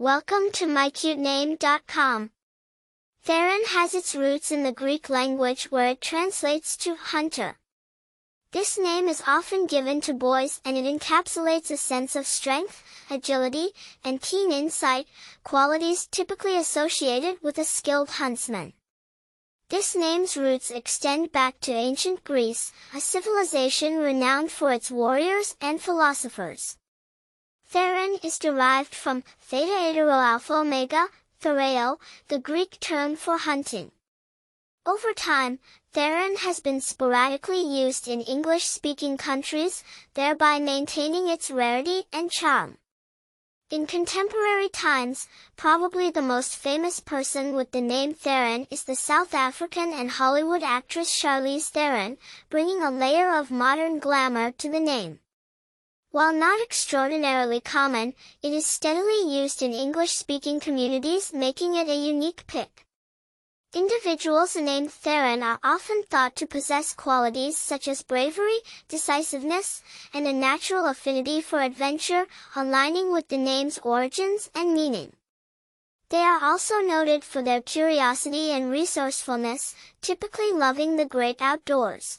Welcome to mycutename.com. Theron has its roots in the Greek language where it translates to hunter. This name is often given to boys and it encapsulates a sense of strength, agility, and keen insight, qualities typically associated with a skilled huntsman. This name's roots extend back to ancient Greece, a civilization renowned for its warriors and philosophers. Theron is derived from Theta Eta Rho Alpha Omega, Thereo, the Greek term for hunting. Over time, Theron has been sporadically used in English-speaking countries, thereby maintaining its rarity and charm. In contemporary times, probably the most famous person with the name Theron is the South African and Hollywood actress Charlize Theron, bringing a layer of modern glamour to the name. While not extraordinarily common, it is steadily used in English-speaking communities making it a unique pick. Individuals named Theron are often thought to possess qualities such as bravery, decisiveness, and a natural affinity for adventure, aligning with the name's origins and meaning. They are also noted for their curiosity and resourcefulness, typically loving the great outdoors.